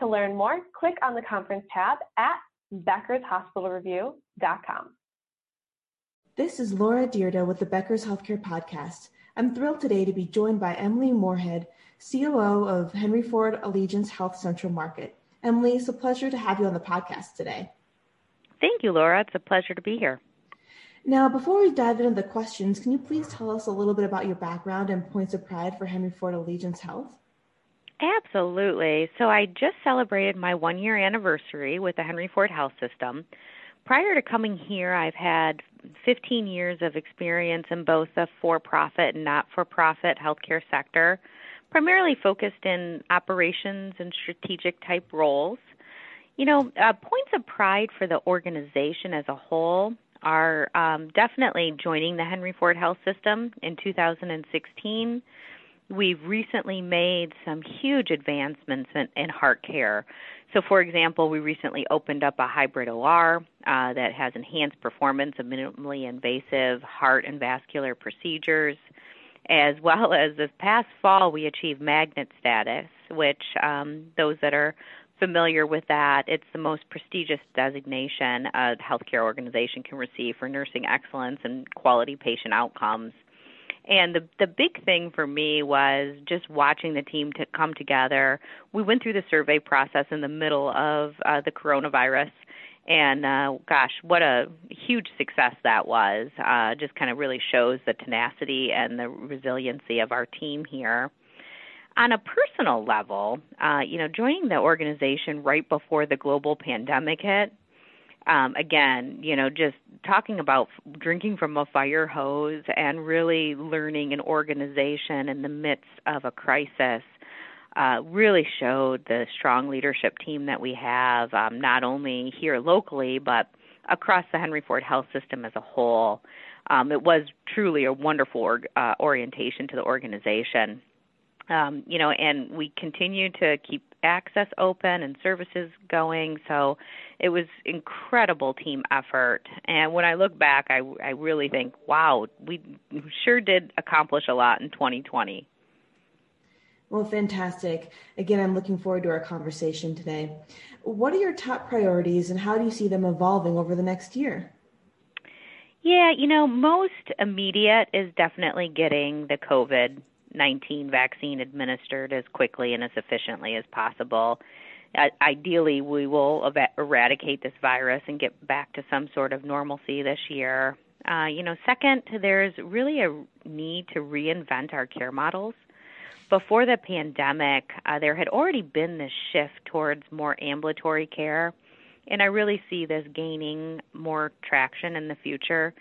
To learn more, click on the conference tab at beckershospitalreview.com. This is Laura Dyrda with the Becker's Healthcare Podcast. I'm thrilled today to be joined by Emily Moorhead, COO of Henry Ford Allegiance Health Central Market. Emily, it's a pleasure to have you on the podcast today. Thank you, Laura. It's a pleasure to be here. Now, before we dive into the questions, can you please tell us a little bit about your background and points of pride for Henry Ford Allegiance Health? Absolutely. So, I just celebrated my one year anniversary with the Henry Ford Health System. Prior to coming here, I've had 15 years of experience in both the for profit and not for profit healthcare sector, primarily focused in operations and strategic type roles. You know, uh, points of pride for the organization as a whole are um, definitely joining the Henry Ford Health System in 2016. We've recently made some huge advancements in, in heart care. So, for example, we recently opened up a hybrid OR uh, that has enhanced performance of minimally invasive heart and vascular procedures, as well as this past fall, we achieved magnet status, which um, those that are familiar with that, it's the most prestigious designation a healthcare organization can receive for nursing excellence and quality patient outcomes. And the the big thing for me was just watching the team to come together. We went through the survey process in the middle of uh, the coronavirus, and uh, gosh, what a huge success that was! Uh, just kind of really shows the tenacity and the resiliency of our team here on a personal level, uh, you know, joining the organization right before the global pandemic hit, um, again, you know, just talking about drinking from a fire hose and really learning an organization in the midst of a crisis uh, really showed the strong leadership team that we have, um, not only here locally, but across the Henry Ford Health System as a whole. Um, it was truly a wonderful uh, orientation to the organization. Um, you know, and we continue to keep access open and services going. So it was incredible team effort. And when I look back, I, I really think, wow, we sure did accomplish a lot in 2020. Well, fantastic. Again, I'm looking forward to our conversation today. What are your top priorities and how do you see them evolving over the next year? Yeah, you know, most immediate is definitely getting the COVID 19 vaccine administered as quickly and as efficiently as possible. Ideally, we will eradicate this virus and get back to some sort of normalcy this year. Uh, you know, second, there's really a need to reinvent our care models. Before the pandemic, uh, there had already been this shift towards more ambulatory care, and I really see this gaining more traction in the future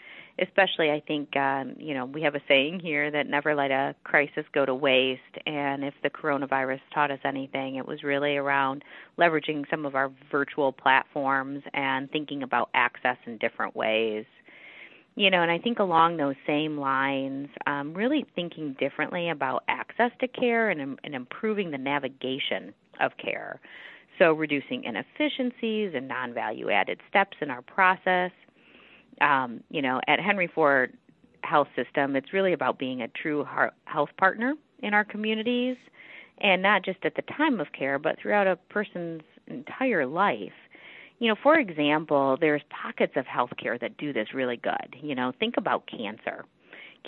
especially I think um, you know we have a saying here that never let a crisis go to waste. And if the coronavirus taught us anything, it was really around leveraging some of our virtual platforms and thinking about access in different ways. You know, and I think along those same lines, um, really thinking differently about access to care and, and improving the navigation of care. So, reducing inefficiencies and non value added steps in our process um, you know, at Henry Ford Health System, it's really about being a true health partner in our communities, and not just at the time of care, but throughout a person's entire life. You know, for example, there's pockets of healthcare that do this really good. You know, think about cancer.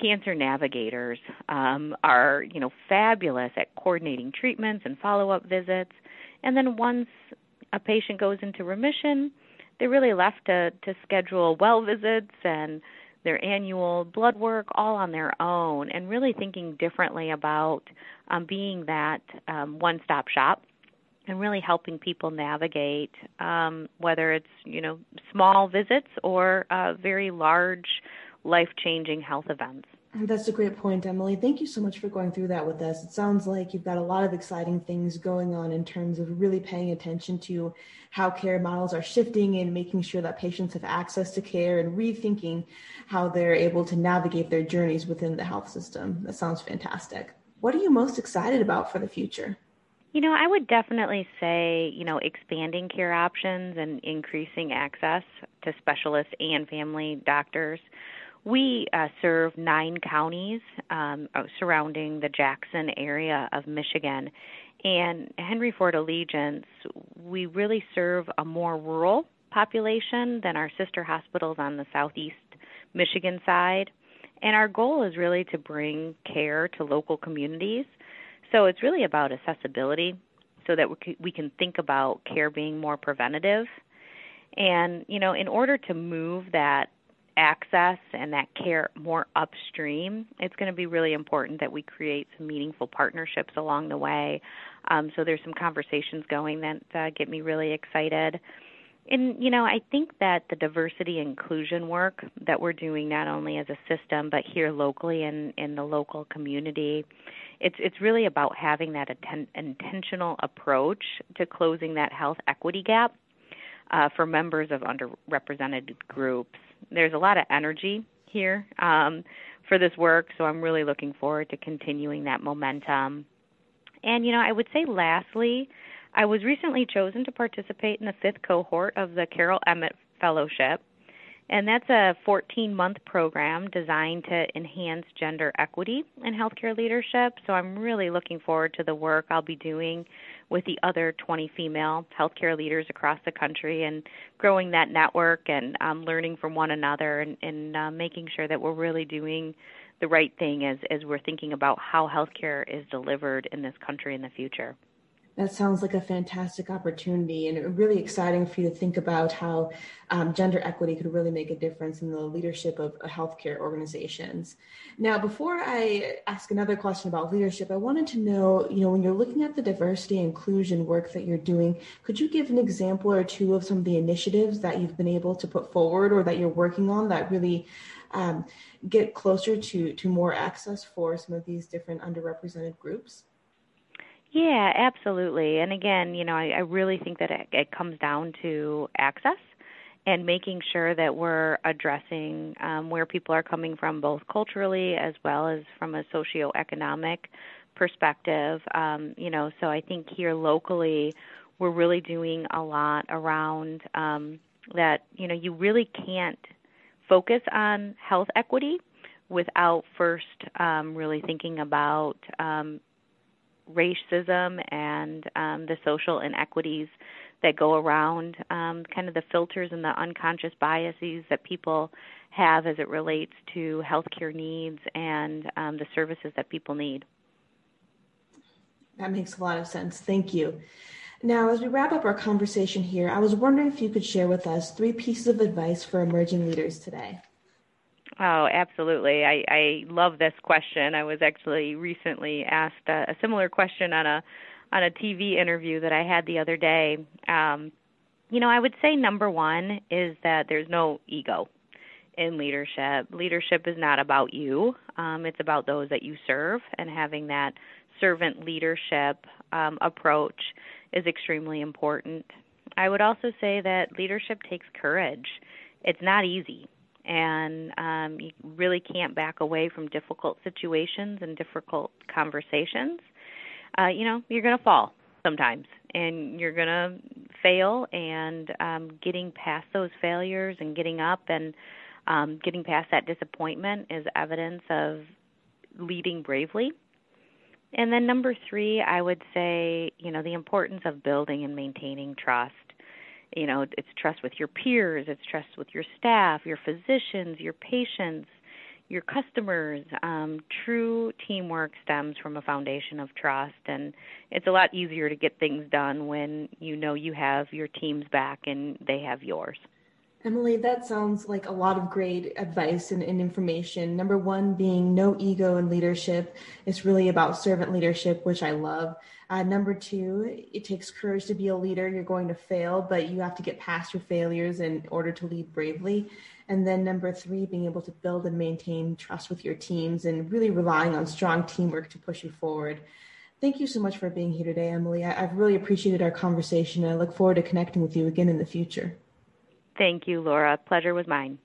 Cancer navigators um, are, you know, fabulous at coordinating treatments and follow-up visits. And then once a patient goes into remission, they're really left to to schedule well visits and their annual blood work all on their own and really thinking differently about um, being that um, one stop shop and really helping people navigate um, whether it's you know small visits or uh, very large life changing health events That's a great point, Emily. Thank you so much for going through that with us. It sounds like you've got a lot of exciting things going on in terms of really paying attention to how care models are shifting and making sure that patients have access to care and rethinking how they're able to navigate their journeys within the health system. That sounds fantastic. What are you most excited about for the future? You know, I would definitely say, you know, expanding care options and increasing access to specialists and family doctors. We uh, serve nine counties um, uh, surrounding the Jackson area of Michigan. And Henry Ford Allegiance, we really serve a more rural population than our sister hospitals on the southeast Michigan side. And our goal is really to bring care to local communities. So it's really about accessibility so that we can think about care being more preventative. And, you know, in order to move that access and that care more upstream, it's going to be really important that we create some meaningful partnerships along the way. Um, so there's some conversations going that uh, get me really excited. And you know, I think that the diversity inclusion work that we're doing not only as a system but here locally in in the local community, it's it's really about having that atten- intentional approach to closing that health equity gap uh, for members of underrepresented groups there's a lot of energy here um, for this work, so I'm really looking forward to continuing that momentum. And, you know, I would say lastly, I was recently chosen to participate in the fifth cohort of the Carol Emmott Fellowship. And that's a 14 month program designed to enhance gender equity in healthcare leadership. So I'm really looking forward to the work I'll be doing with the other 20 female healthcare leaders across the country and growing that network and um, learning from one another and, and uh, making sure that we're really doing the right thing as, as we're thinking about how healthcare is delivered in this country in the future. That sounds like a fantastic opportunity and really exciting for you to think about how um, gender equity could really make a difference in the leadership of healthcare organizations. Now, before I ask another question about leadership, I wanted to know, you know, when you're looking at the diversity inclusion work that you're doing, could you give an example or two of some of the initiatives that you've been able to put forward or that you're working on that really um, get closer to, to more access for some of these different underrepresented groups? Yeah, absolutely. And again, you know, I, I really think that it, it comes down to access and making sure that we're addressing um, where people are coming from, both culturally as well as from a socioeconomic perspective. Um, you know, so I think here locally, we're really doing a lot around um, that. You know, you really can't focus on health equity without first um, really thinking about um, racism and um, the social inequities that go around, um, kind of the filters and the unconscious biases that people have as it relates to healthcare needs and um, the services that people need. That makes a lot of sense. Thank you. Now, as we wrap up our conversation here, I was wondering if you could share with us three pieces of advice for emerging leaders today. Oh, absolutely. I, I love this question. I was actually recently asked a, a similar question on a on a TV interview that I had the other day. Um, you know, I would say number one is that there's no ego in leadership. Leadership is not about you, um, it's about those that you serve, and having that servant leadership um, approach is extremely important. I would also say that leadership takes courage. It's not easy and um, you really can't back away from difficult situations and difficult conversations. Uh, you know, you're going to fall sometimes, and you're going to fail. And um, getting past those failures and getting up and um, getting past that disappointment is evidence of leading bravely. And then number three, I would say, you know, the importance of building and maintaining trust you know it's trust with your peers it's trust with your staff your physicians your patients your customers. Um, true teamwork stems from a foundation of trust and it's a lot easier to get things done when you know you have your team's back and they have yours Emily, that sounds like a lot of great advice and, and, information. Number one being no ego in leadership. It's really about servant leadership, which I love. Uh, number two, it takes courage to be a leader. You're going to fail, but you have to get past your failures in order to lead bravely. And then number three, being able to build and maintain trust with your teams and really relying on strong teamwork to push you forward. Thank you so much for being here today, Emily. I, have really appreciated our conversation and I look forward to connecting with you again in the future. Thank you, Laura. Pleasure was mine.